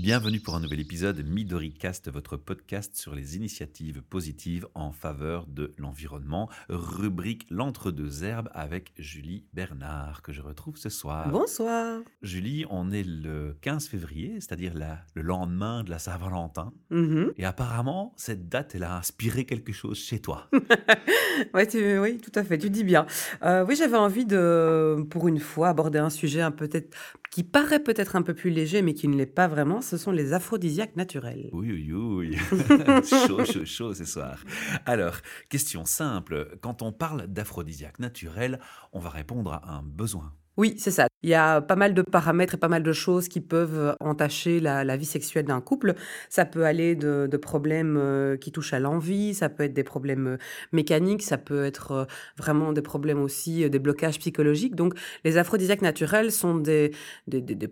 Bienvenue pour un nouvel épisode MidoriCast, votre podcast sur les initiatives positives en faveur de l'environnement. Rubrique L'entre-deux herbes avec Julie Bernard, que je retrouve ce soir. Bonsoir. Julie, on est le 15 février, c'est-à-dire le lendemain de la Saint-Valentin. Mhm. Et apparemment, cette date, elle a inspiré quelque chose chez toi. Ouais, tu- oui, tout à fait, tu dis bien. Euh, oui, j'avais envie de, pour une fois, aborder un sujet un peut-être qui paraît peut-être un peu plus léger, mais qui ne l'est pas vraiment. Ce sont les aphrodisiaques naturels. Oui, oui, oui. chaud, chaud, chaud ce soir. Alors, question simple. Quand on parle d'aphrodisiaque naturel, on va répondre à un besoin. Oui, c'est ça. Il y a pas mal de paramètres et pas mal de choses qui peuvent entacher la, vie sexuelle d'un couple. Ça peut aller de, problèmes euh, qui touchent à l'envie, ça peut être des problèmes euh, mécaniques, ça peut être euh, vraiment des problèmes aussi, des blocages psychologiques. Donc, les aphrodisiaques naturels sont des,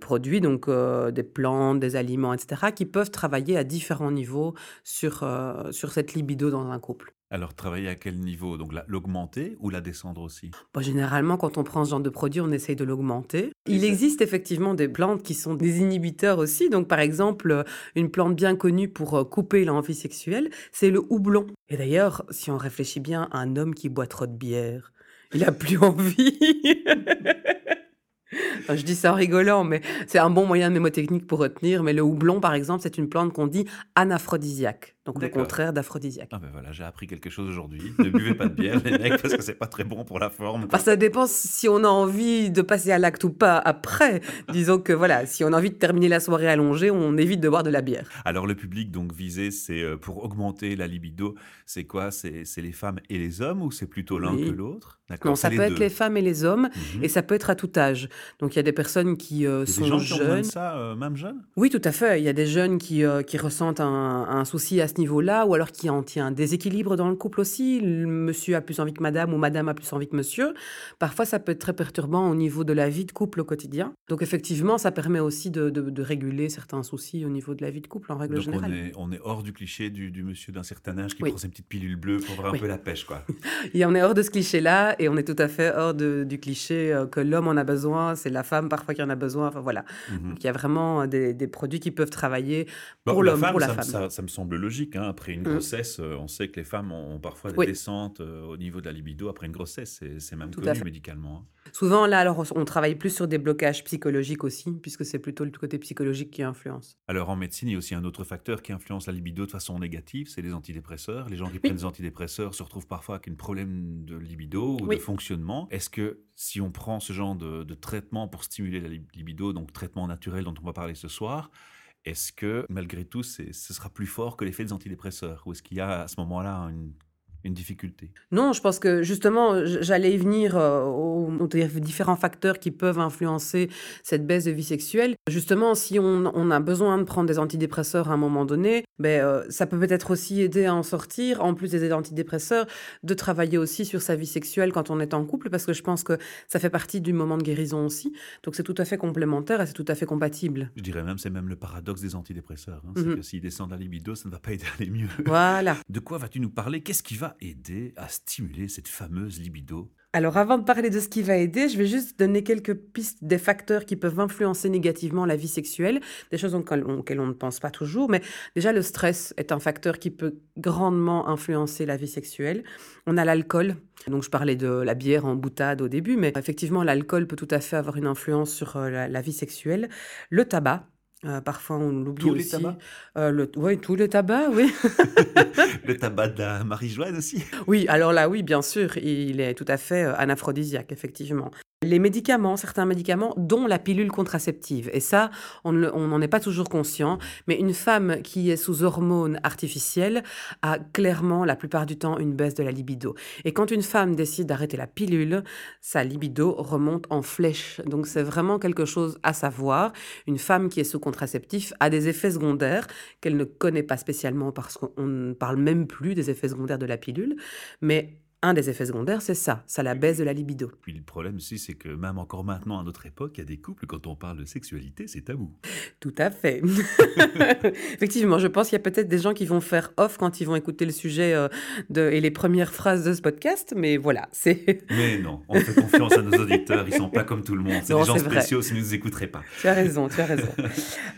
produits, donc des plantes, des aliments, etc., qui peuvent travailler à différents niveaux sur, sur cette libido dans un couple. Alors, travailler à quel niveau? Donc, la- l'augmenter ou la descendre aussi? Bon, généralement, quand on prend ce genre de produit, on essaye de l'augmenter. Il existe effectivement des plantes qui sont des inhibiteurs aussi. Donc, par exemple, euh, une plante bien connue pour euh, couper l'envie sexuelle, c'est le houblon. Et d'ailleurs, si on réfléchit bien, un homme qui boit trop de bière, il a plus envie. Enfin, Je dis ça en rigolant, mais c'est un bon moyen mnémotechnique pour retenir. Mais le houblon, par exemple, c'est une plante qu'on dit anaphrodisiaque. Donc, le contraire d'aphrodisiaque. Ah ben voilà, j'ai appris quelque chose aujourd'hui. Ne buvez pas de bière, les mecs, parce que c'est pas très bon pour la forme. Enfin, ça dépend si on a envie de passer à l'acte ou pas après. Disons que voilà, si on a envie de terminer la soirée allongée, on évite de boire de la bière. Alors, le public donc visé, c'est euh, pour augmenter la libido, c'est quoi? C'est les femmes et les hommes ou c'est plutôt l'un Oui. que l'autre? Non, ça peut être deux. les femmes et les hommes, Mhm. et ça peut être à tout âge. Donc il y a des personnes qui euh, sont des gens qui ont jeunes. ça, euh, même jeunes? Oui, tout à fait. Il y a des jeunes qui, euh, qui ressentent un, un souci à ce niveau-là, ou alors qui en tient un déséquilibre dans le couple aussi. Le monsieur a plus envie que madame, ou madame a plus envie que monsieur. Parfois, ça peut être très perturbant au niveau de la vie de couple au quotidien. Donc effectivement, ça permet aussi de, de- de réguler certains soucis au niveau de la vie de couple en règle Donc, on générale. est, on est hors du cliché du, du monsieur d'un certain âge qui Oui. prend ses petites pilules bleues pour avoir Oui. un peu la pêche, quoi. Et on est hors de ce cliché-là, et on est tout à fait hors de- du cliché euh, que l'homme en a besoin, c'est la femme parfois qui en a besoin. Enfin voilà. Mhm. Donc il y a vraiment euh, des, des produits qui peuvent travailler Bon, pour l'homme, pour la ça, femme. ça- ça me semble logique. Hein. Après une Mm. grossesse, euh, on sait que les femmes ont, parfois des Oui. descentes euh, au niveau de la libido après une grossesse. C'est même Tout à connu fait. médicalement. hein. Souvent, là, alors, on travaille plus sur des blocages psychologiques aussi, puisque c'est plutôt le côté psychologique qui influence. Alors en médecine, il y a aussi un autre facteur qui influence la libido de façon négative, c'est les antidépresseurs. Les gens qui prennent des antidépresseurs se retrouvent parfois avec un problème de libido ou Oui. de fonctionnement. Est-ce que si on prend ce genre de, de traitement pour stimuler la lib- libido, donc traitement naturel dont on va parler ce soir, est-ce que malgré tout, ce sera plus fort que l'effet des antidépresseurs? Ou est-ce qu'il y a à ce moment-là une, une difficulté Non, je pense que justement, j'allais y venir euh, aux, aux différents facteurs qui peuvent influencer cette baisse de vie sexuelle. Justement, si on, on a besoin de prendre des antidépresseurs à un moment donné, ben, euh, ça peut peut-être aussi aider à en sortir, en plus des antidépresseurs, de travailler aussi sur sa vie sexuelle quand on est en couple, parce que je pense que ça fait partie du moment de guérison aussi. Donc c'est tout à fait complémentaire et c'est tout à fait compatible. Je dirais même, c'est même le paradoxe des antidépresseurs. hein. C'est Mhm. que s'ils descendent la libido, ça ne va pas aider à aller mieux. Voilà. De quoi vas-tu nous parler? Qu'est-ce qui va aider à stimuler cette fameuse libido Alors avant de parler de ce qui va aider, je vais juste donner quelques pistes des facteurs qui peuvent influencer négativement la vie sexuelle, des choses auxquelles on, ne pense pas toujours, mais déjà le stress est un facteur qui peut grandement influencer la vie sexuelle. On a l'alcool, donc je parlais de la bière en boutade au début, mais effectivement l'alcool peut tout à fait avoir une influence sur euh, la vie sexuelle. Le tabac. Euh, parfois, on l'oublie Tous les aussi. tabacs Euh, le, oui, tous les tabacs, oui. Le tabac de la marijuana aussi Oui, alors là, oui, bien sûr, il est tout à fait euh, anaphrodisiaque, effectivement. Les médicaments, certains médicaments, dont la pilule contraceptive. Et ça, on n'en est pas toujours conscient. Mais une femme qui est sous hormones artificielles a clairement, la plupart du temps, une baisse de la libido. Et quand une femme décide d'arrêter la pilule, sa libido remonte en flèche. Donc c'est vraiment quelque chose à savoir. Une femme qui est sous contraceptif a des effets secondaires qu'elle ne connaît pas spécialement parce qu'on ne parle même plus des effets secondaires de la pilule. Mais un des effets secondaires, c'est ça, ça la baisse de la libido. Puis le problème aussi, c'est que même encore maintenant, à notre époque, il y a des couples, quand on parle de sexualité, c'est tabou. Tout à fait. Effectivement, je pense qu'il y a peut-être des gens qui vont faire off quand ils vont écouter le sujet euh, de, et les premières phrases de ce podcast, mais voilà, c'est... Mais non, on fait confiance à nos auditeurs, ils sont pas comme tout le monde, c'est des gens spéciaux, ils ne nous écouteraient pas. Tu as raison, tu as raison.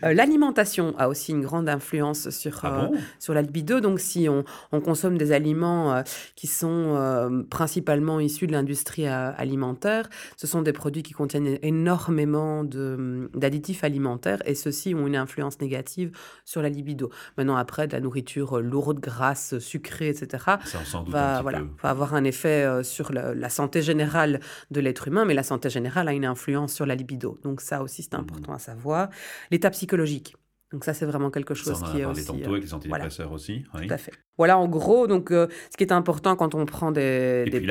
Euh, l'alimentation a aussi une grande influence sur, Ah euh, sur la libido, donc si on, on consomme des aliments qui sont euh, principalement issus de l'industrie euh, alimentaire, ce sont des produits qui contiennent énormément de- d'additifs alimentaires et ceux-ci ont une influence négative sur la libido. Maintenant, après, de la nourriture euh, lourde, grasse, sucrée, etc., Ça, va, voilà, avoir un effet euh, sur la, la santé générale de l'être humain, mais la santé générale a une influence sur la libido. Donc ça aussi, c'est Mhm. important à savoir. L'état psychologique. Donc ça, c'est vraiment quelque Ça, chose on en qui est aussi... tantôt euh, avec les antidépresseurs aussi. oui. tout à fait. Voilà, en gros, donc, euh, ce qui est important quand on prend des... Et des- puis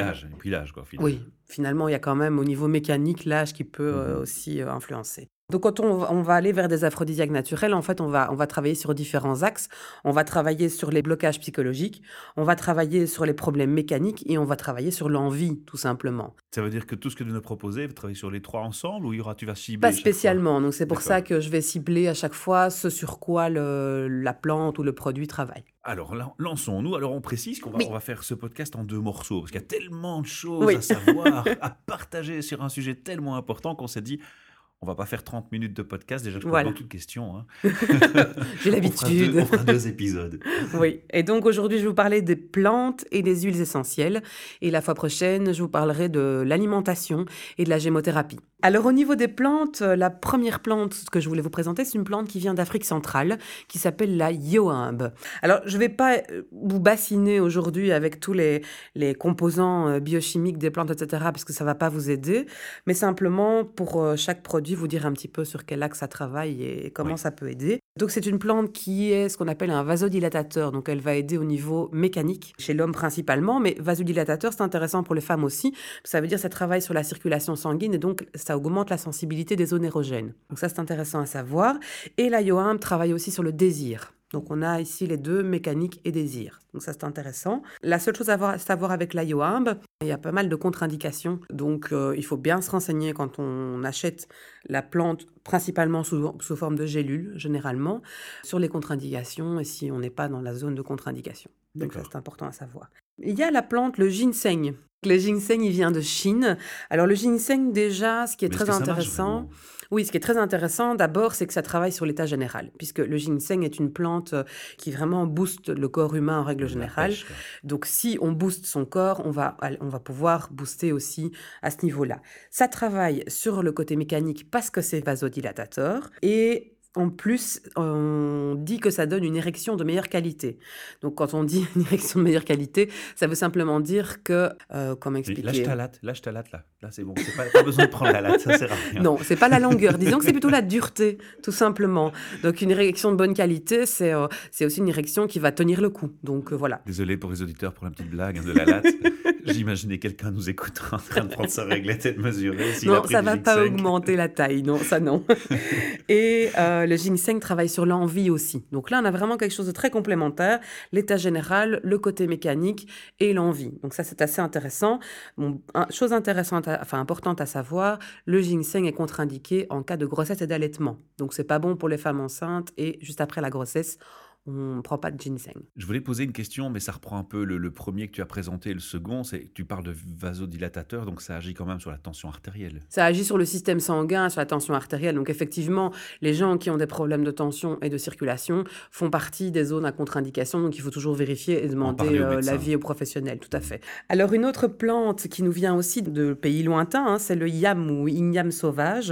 l'âge, quoi. finalement. Oui, finalement, il y a quand même au niveau mécanique l'âge qui peut euh, Mhm. aussi euh, influencer. Donc, quand on, va- on va aller vers des aphrodisiaques naturels, en fait, on va, on va travailler sur différents axes. On va travailler sur les blocages psychologiques, on va travailler sur les problèmes mécaniques et on va travailler sur l'envie, tout simplement. Ça veut dire que tout ce que tu nous proposez, vous travaillez sur les trois ensemble ou il y aura, tu vas cibler Pas spécialement. Donc, c'est pour ça que je vais cibler à chaque fois ce sur quoi le- la plante ou le produit travaille. Alors, lan- lançons-nous. Alors, on précise qu'on va, Oui. on va faire ce podcast en deux morceaux, parce qu'il y a tellement de choses Oui. à savoir, à partager sur un sujet tellement important qu'on s'est dit, on va pas faire 30 minutes de podcast. Déjà, je pose Voilà. beaucoup de questions. hein. J'ai On l'habitude. On fera deux épisodes. Oui, et donc aujourd'hui, je vais vous parler des plantes et des huiles essentielles. Et la fois prochaine, je vous parlerai de l'alimentation et de la gémothérapie. Alors au niveau des plantes, euh, la première plante que je voulais vous présenter, c'est une plante qui vient d'Afrique centrale, qui s'appelle la yoimbe. Alors je ne vais pas euh, vous bassiner aujourd'hui avec tous les, les composants euh, biochimiques des plantes, etc., parce que ça ne va pas vous aider, mais simplement pour chaque produit, vous dire un petit peu sur quel axe ça travaille et comment Oui. ça peut aider. Donc c'est une plante qui est ce qu'on appelle un vasodilatateur, donc elle va aider au niveau mécanique, chez l'homme principalement, mais vasodilatateur c'est intéressant pour les femmes aussi, ça veut dire que ça travaille sur la circulation sanguine et donc ça augmente la sensibilité des zones érogènes. Donc ça c'est intéressant à savoir. Et la yoam travaille aussi sur le désir. Donc on a ici les deux, mécanique et désir. Donc ça c'est intéressant. La seule chose à voir- à savoir avec la yoambe, il y a pas mal de contre-indications. Donc euh, il faut bien se renseigner quand on achète la plante, principalement sous, sous forme de gélule, généralement, sur les contre-indications et si on n'est pas dans la zone de contre-indication. Donc ça c'est important à savoir. Il y a la plante, le ginseng. Le ginseng, il vient de Chine. Alors le ginseng, déjà, ce qui est Mais très marche intéressant, oui, ce qui est très intéressant, d'abord, c'est que ça travaille sur l'état général, puisque le ginseng est une plante euh, qui vraiment booste le corps humain en règle générale. pêche. Donc, si on booste son corps, on va, on va pouvoir booster aussi à ce niveau-là. Ça travaille sur le côté mécanique parce que c'est vasodilatateur et en plus, on dit que ça donne une érection de meilleure qualité. Donc, quand on dit une érection de meilleure qualité, ça veut simplement dire que, euh, comment Oui, Lâche expliquer ta latte, lâche ta latte là. Là, c'est bon. C'est pas, pas besoin de prendre la latte, ça sert à rien. Non, c'est pas la longueur. Disons que c'est plutôt la dureté, tout simplement. Donc une érection de bonne qualité, c'est euh, c'est aussi une érection qui va tenir le coup. Donc euh, voilà. Désolé pour les auditeurs pour la petite blague hein, de la latte. J'imaginais quelqu'un nous écoutant en train de prendre sa réglette et de mesurer. non, ça du va pas augmenter la taille, non, ça non. Et euh, le ginseng travaille sur l'envie aussi. Donc là, on a vraiment quelque chose de très complémentaire. L'état général, le côté mécanique et l'envie. Donc ça, c'est assez intéressant. Bon, un- chose intéressante, à- enfin importante à savoir, le ginseng est contre-indiqué en cas de grossesse et d'allaitement. Donc c'est pas bon pour les femmes enceintes et juste après la grossesse, on ne prend pas de ginseng. Je voulais poser une question, mais ça reprend un peu le, le premier que tu as présenté, le second. C'est tu parles de vasodilatateur, donc ça agit quand même sur la tension artérielle. Ça agit sur le système sanguin, sur la tension artérielle. Donc effectivement, les gens qui ont des problèmes de tension et de circulation font partie des zones à contre-indication. Donc il faut toujours vérifier et demander euh, l'avis aux professionnels. Tout à fait. Alors une autre plante qui nous vient aussi de pays lointains, hein, c'est le yam ou igname sauvage.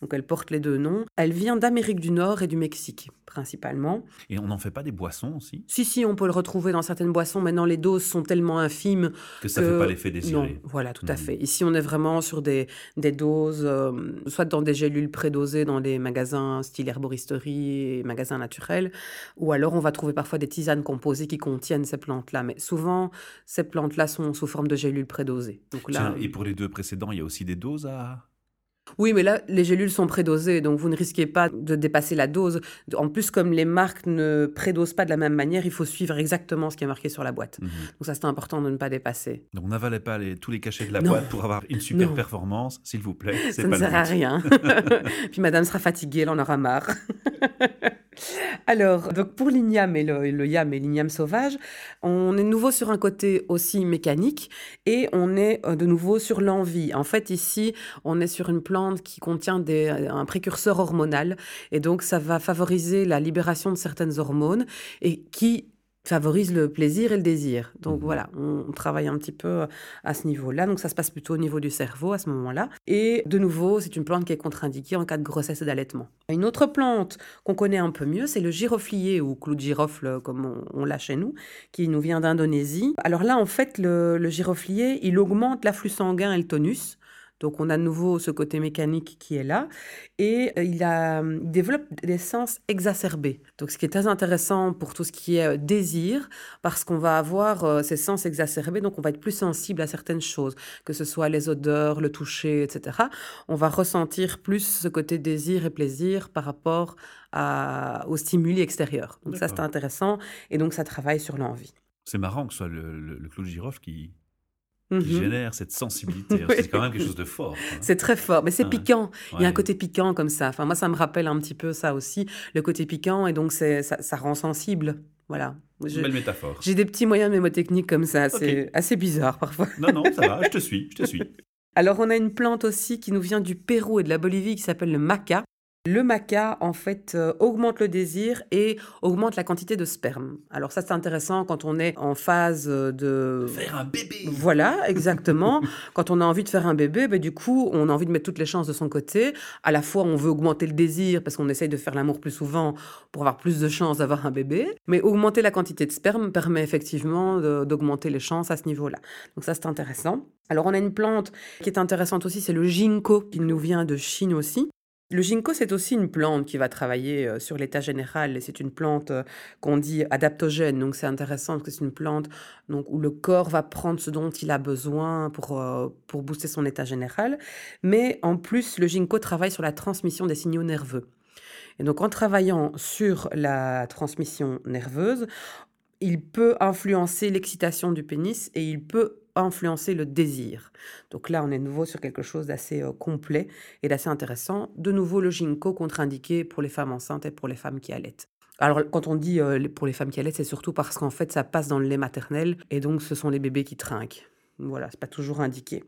Donc elle porte les deux noms. Elle vient d'Amérique du Nord et du Mexique principalement. Et on n'en fait pas des boissons aussi? Si, si, on peut le retrouver dans certaines boissons. Maintenant, les doses sont tellement infimes Que ça que- ne fait pas l'effet non, désiré. voilà, tout à Mhm. fait. Ici, on est vraiment sur des, des doses, euh, soit dans des gélules prédosées dans les magasins style herboristerie et magasins naturels, ou alors on va trouver parfois des tisanes composées qui contiennent ces plantes-là. Mais souvent, ces plantes-là sont sous forme de gélules prédosées. Donc là, Tiens, et pour les deux précédents, il y a aussi des doses à. Oui, mais là, les gélules sont prédosées, donc vous ne risquez pas de dépasser la dose. En plus, comme les marques ne prédosent pas de la même manière, il faut suivre exactement ce qui est marqué sur la boîte. Mhm. Donc ça, c'est important de ne pas dépasser. Donc n'avalez pas les- tous les cachets de la Non. boîte pour avoir une super Non. performance, s'il vous plaît. Ça ne pas le sert à rien. Puis madame sera fatiguée, elle en aura marre. Alors, donc pour l'igname et le, yam et l'igname sauvage, on est nouveau sur un côté aussi mécanique et on est euh, de nouveau sur l'envie. En fait, ici, on est sur une plante qui contient des, un précurseur hormonal et donc ça va favoriser la libération de certaines hormones et qui favorise le plaisir et le désir. Donc Mhm. voilà, on, travaille un petit peu euh, à ce niveau-là. Donc ça se passe plutôt au niveau du cerveau à ce moment-là. Et de nouveau, c'est une plante qui est contre-indiquée en cas de grossesse et d'allaitement. Une autre plante qu'on connaît un peu mieux, c'est le giroflier ou clou de girofle comme on, on l'a chez nous, qui nous vient d'Indonésie. Alors là, en fait, le, le giroflier, il augmente l'afflux sanguin et le tonus. Donc on a de nouveau ce côté mécanique qui est là et euh, il, a, il développe des sens exacerbés. Donc ce qui est très intéressant pour tout ce qui est euh, désir parce qu'on va avoir euh, ces sens exacerbés, donc on va être plus sensible à certaines choses, que ce soit les odeurs, le toucher, etc. On va ressentir plus ce côté désir et plaisir par rapport à, aux stimuli extérieurs. Donc ça c'est intéressant et donc ça travaille sur l'envie. C'est marrant que ce soit le, le- le clou de girofle qui, qui Mhm. génère cette sensibilité. Oui. C'est quand même quelque chose de fort. quoi. C'est très fort, mais c'est Ah, piquant. Il y a un côté piquant comme ça. Enfin, moi, ça me rappelle un petit peu ça aussi, le côté piquant, et donc ça, ça rend sensible. Voilà. Je- belle métaphore. J'ai des petits moyens mnémotechniques comme ça. C'est assez bizarre parfois. Non, non, ça va, je te suis, je te suis. Alors, on a une plante aussi qui nous vient du Pérou et de la Bolivie qui s'appelle le maca. Le maca, en fait, euh, augmente le désir et augmente la quantité de sperme. Alors ça, c'est intéressant quand on est en phase euh, de... Faire un bébé Voilà, exactement. Quand on a envie de faire un bébé, ben, du coup, on a envie de mettre toutes les chances de son côté. À la fois, on veut augmenter le désir parce qu'on essaye de faire l'amour plus souvent pour avoir plus de chances d'avoir un bébé. Mais augmenter la quantité de sperme permet effectivement d'augmenter les chances à ce niveau-là. Donc ça, c'est intéressant. Alors, on a une plante qui est intéressante aussi, c'est le ginkgo, qui nous vient de Chine aussi. Le ginkgo, c'est aussi une plante qui va travailler euh, sur l'état général c'est une plante euh, qu'on dit adaptogène. Donc c'est intéressant parce que c'est une plante où le corps va prendre ce dont il a besoin pour, euh, pour booster son état général. Mais en plus, le ginkgo travaille sur la transmission des signaux nerveux. Et donc en travaillant sur la transmission nerveuse, il peut influencer l'excitation du pénis et il peut influencer le désir. Donc là, on est nouveau sur quelque chose d'assez euh, complet et d'assez intéressant. De nouveau, le ginkgo contre-indiqué pour les femmes enceintes et pour les femmes qui allaitent. Alors, quand on dit euh, pour les femmes qui allaitent, c'est surtout parce qu'en fait, ça passe dans le lait maternel et donc ce sont les bébés qui trinquent. Voilà, c'est pas toujours indiqué.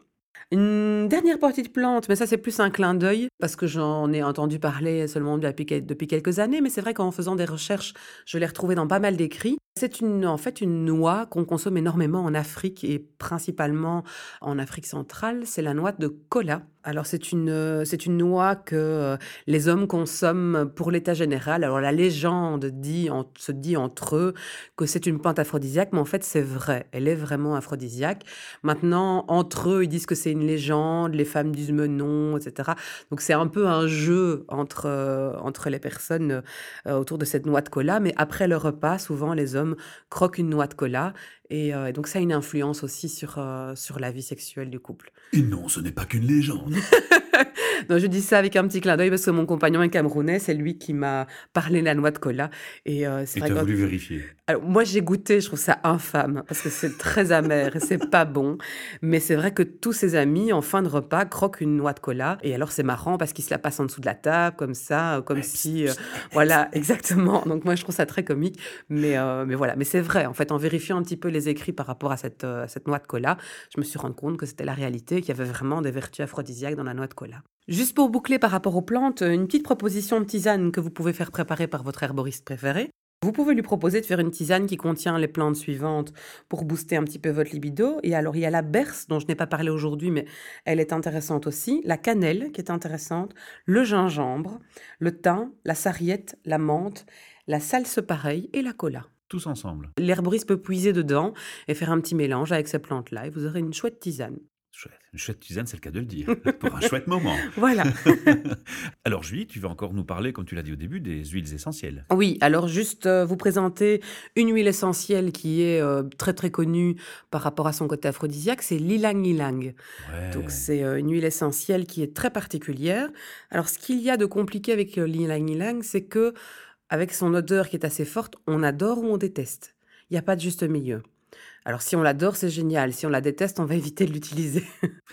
Une dernière petite plante, mais ça c'est plus un clin d'œil parce que j'en ai entendu parler seulement depuis, depuis quelques années, mais c'est vrai qu'en faisant des recherches, je l'ai retrouvée dans pas mal d'écrits. C'est une, en fait une noix qu'on consomme énormément en Afrique et principalement en Afrique centrale, c'est la noix de cola. Alors c'est une, euh, c'est une noix que euh, les hommes consomment pour l'état général. Alors la légende dit, se dit entre eux que c'est une plante aphrodisiaque, mais en fait c'est vrai, elle est vraiment aphrodisiaque. Maintenant, entre eux, ils disent que c'est une légende, les femmes disent mais non, etc. Donc c'est un peu un jeu entre, euh, entre les personnes autour de cette noix de cola, mais après le repas, souvent les hommes croquent une noix de cola, et, euh, et donc ça a une influence aussi sur, euh, sur la vie sexuelle du couple. Et non, ce n'est pas qu'une légende. Non, je dis ça avec un petit clin d'œil parce que mon compagnon est camerounais, c'est lui qui m'a parlé de la noix de cola. Et euh, c'est vrai tu as que- voulu vérifier. Alors, moi, j'ai goûté, je trouve ça infâme parce que c'est très amer et c'est pas bon. Mais c'est vrai que tous ses amis, en fin de repas, croquent une noix de cola. Et alors, c'est marrant parce qu'ils se la passent en dessous de la table, comme ça, euh, comme si. euh, voilà, exactement. Donc, moi, je trouve ça très comique. Mais, euh, mais voilà. Mais c'est vrai, en fait, en vérifiant un petit peu les écrits par rapport à cette, euh, cette noix de cola, je me suis rendu compte que c'était la réalité, qu'il y avait vraiment des vertus aphrodisiaques dans la noix de cola. Juste pour boucler par rapport aux plantes, une petite proposition de tisane que vous pouvez faire préparer par votre herboriste préféré. Vous pouvez lui proposer de faire une tisane qui contient les plantes suivantes pour booster un petit peu votre libido. Et alors, il y a la berce, dont je n'ai pas parlé aujourd'hui, mais elle est intéressante aussi. La cannelle, qui est intéressante. Le gingembre, le thym, la sarriette, la menthe, la salse pareil et la cola. Tous ensemble. L'herboriste peut puiser dedans et faire un petit mélange avec ces plantes-là et vous aurez une chouette tisane. Chouette. Une chouette tisane, c'est le cas de le dire, pour un chouette moment. Voilà. Alors Julie, tu vas encore nous parler, comme tu l'as dit au début, des huiles essentielles. Oui, alors juste euh, vous présenter une huile essentielle qui est euh, très très connue par rapport à son côté aphrodisiaque, c'est l'ilang ilang. Ouais. Donc c'est euh, une huile essentielle qui est très particulière. Alors ce qu'il y a de compliqué avec l'ilang ilang, c'est que avec son odeur qui est assez forte, on adore ou on déteste. Il n'y a pas de juste milieu. Alors si on l'adore, c'est génial. Si on la déteste, on va éviter de l'utiliser.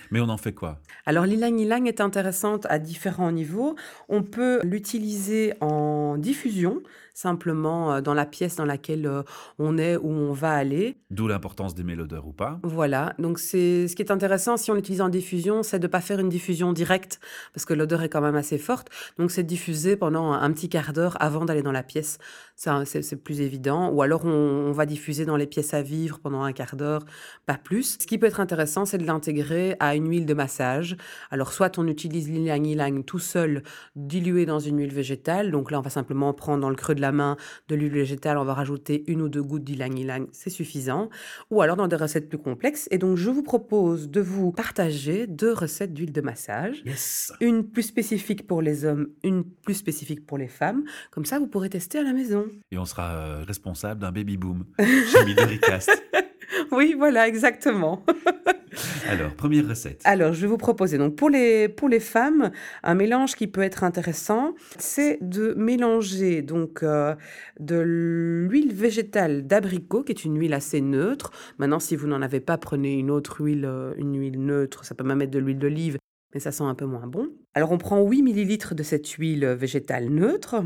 Mais on en fait quoi? Alors l'ilang ilang est intéressante à différents niveaux. On peut l'utiliser en diffusion, simplement euh, dans la pièce dans laquelle euh, on est ou on va aller. D'où l'importance d'aimer l'odeur ou pas. Voilà, donc c'est ce qui est intéressant si on l'utilise en diffusion, c'est de ne pas faire une diffusion directe parce que l'odeur est quand même assez forte. Donc c'est diffuser pendant un, petit quart d'heure avant d'aller dans la pièce. Ça, c'est plus évident. Ou alors on, on va diffuser dans les pièces à vivre pendant un quart d'heure, pas plus. Ce qui peut être intéressant, c'est de l'intégrer à une huile de massage. Alors soit on utilise l'ilang ilang tout seul, dilué dans une huile végétale. Donc là, on va simplement prendre dans le creux de la main de l'huile végétale, on va rajouter une ou deux gouttes d'ilang ilang, c'est suffisant ou alors dans des recettes plus complexes. Et donc, je vous propose de vous partager deux recettes d'huile de massage. Yes Une plus spécifique pour les hommes, une plus spécifique pour les femmes. Comme ça, vous pourrez tester à la maison. Et on sera euh, responsable d'un baby boom chez Midoricast. Oui, voilà, exactement. Alors, première recette. Alors, je vais vous proposer, donc pour les, pour les femmes, un mélange qui peut être intéressant, c'est de mélanger donc euh, de l'huile végétale d'abricot, qui est une huile assez neutre. Maintenant, si vous n'en avez pas, prenez une autre huile, euh, une huile neutre. Ça peut même être de l'huile d'olive, mais ça sent un peu moins bon. Alors, on prend 8 millilitres de cette huile végétale neutre.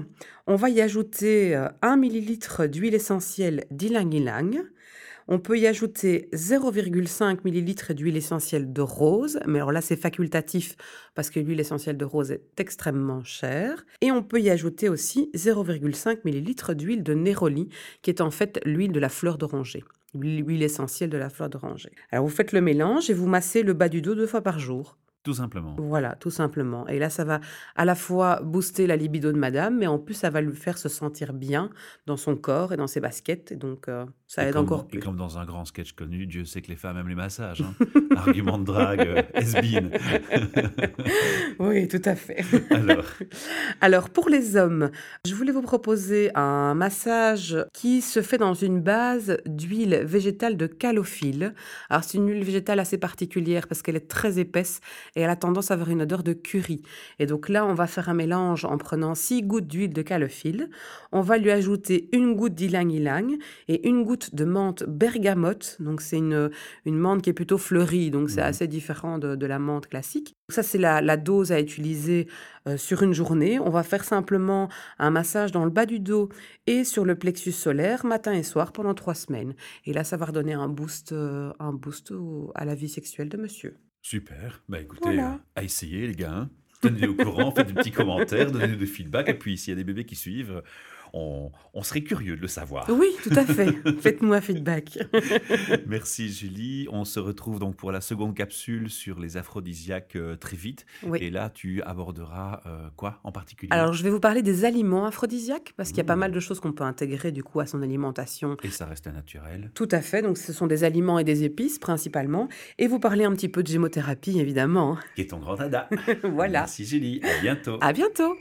On va y ajouter euh, 1 millilitre d'huile essentielle d'ylang ylang. On peut y ajouter 0,5 ml d'huile essentielle de rose, mais alors là c'est facultatif parce que l'huile essentielle de rose est extrêmement chère. Et on peut y ajouter aussi 0,5 ml d'huile de néroli, qui est en fait l'huile de la fleur d'oranger. L'huile essentielle de la fleur d'oranger. Alors vous faites le mélange et vous massez le bas du dos deux fois par jour. Tout simplement. Voilà, tout simplement. Et là, ça va à la fois booster la libido de madame, mais en plus, ça va lui faire se sentir bien dans son corps et dans ses baskets. Et donc, euh, ça Et aide comme, encore et plus. comme dans un grand sketch connu, Dieu sait que les femmes aiment les massages. hein. Argument de drague, euh, has-been. Oui, tout à fait. Alors, Alors, pour les hommes, je voulais vous proposer un massage qui se fait dans une base d'huile végétale de calophylle. Alors, c'est une huile végétale assez particulière parce qu'elle est très épaisse et elle a tendance à avoir une odeur de curry. Et donc là, on va faire un mélange en prenant 6 gouttes d'huile de calophylle. On va lui ajouter une goutte d'ylang ylang et une goutte de menthe bergamote. Donc, c'est une, une menthe qui est plutôt fleurie, donc c'est Mhm. assez différent de, de la menthe classique. Ça, c'est la, la dose à utiliser euh, sur une journée. On va faire simplement un massage dans le bas du dos et sur le plexus solaire matin et soir pendant trois semaines. Et là, ça va redonner un boost, euh, un boost au- à la vie sexuelle de monsieur. super. Bah écoutez, Voilà. euh, à essayer les gars. hein. Tenez-nous au courant, faites des petits commentaires, donnez-nous des feedbacks. Et puis, s'il y a des bébés qui suivent, on, on serait curieux de le savoir. Oui, tout à fait. Faites-nous un feedback. Merci Julie. On se retrouve donc pour la seconde capsule sur les aphrodisiaques euh, très vite. Oui. Et là, tu aborderas euh, quoi en particulier? Alors, je vais vous parler des aliments aphrodisiaques parce qu'il y a pas mal de choses qu'on peut intégrer du coup à son alimentation. Et ça reste naturel. Tout à fait. Donc, ce sont des aliments et des épices principalement. Et vous parlez un petit peu de gémothérapie, évidemment. Qui est ton grand dada. voilà. Merci Julie. À bientôt. À bientôt.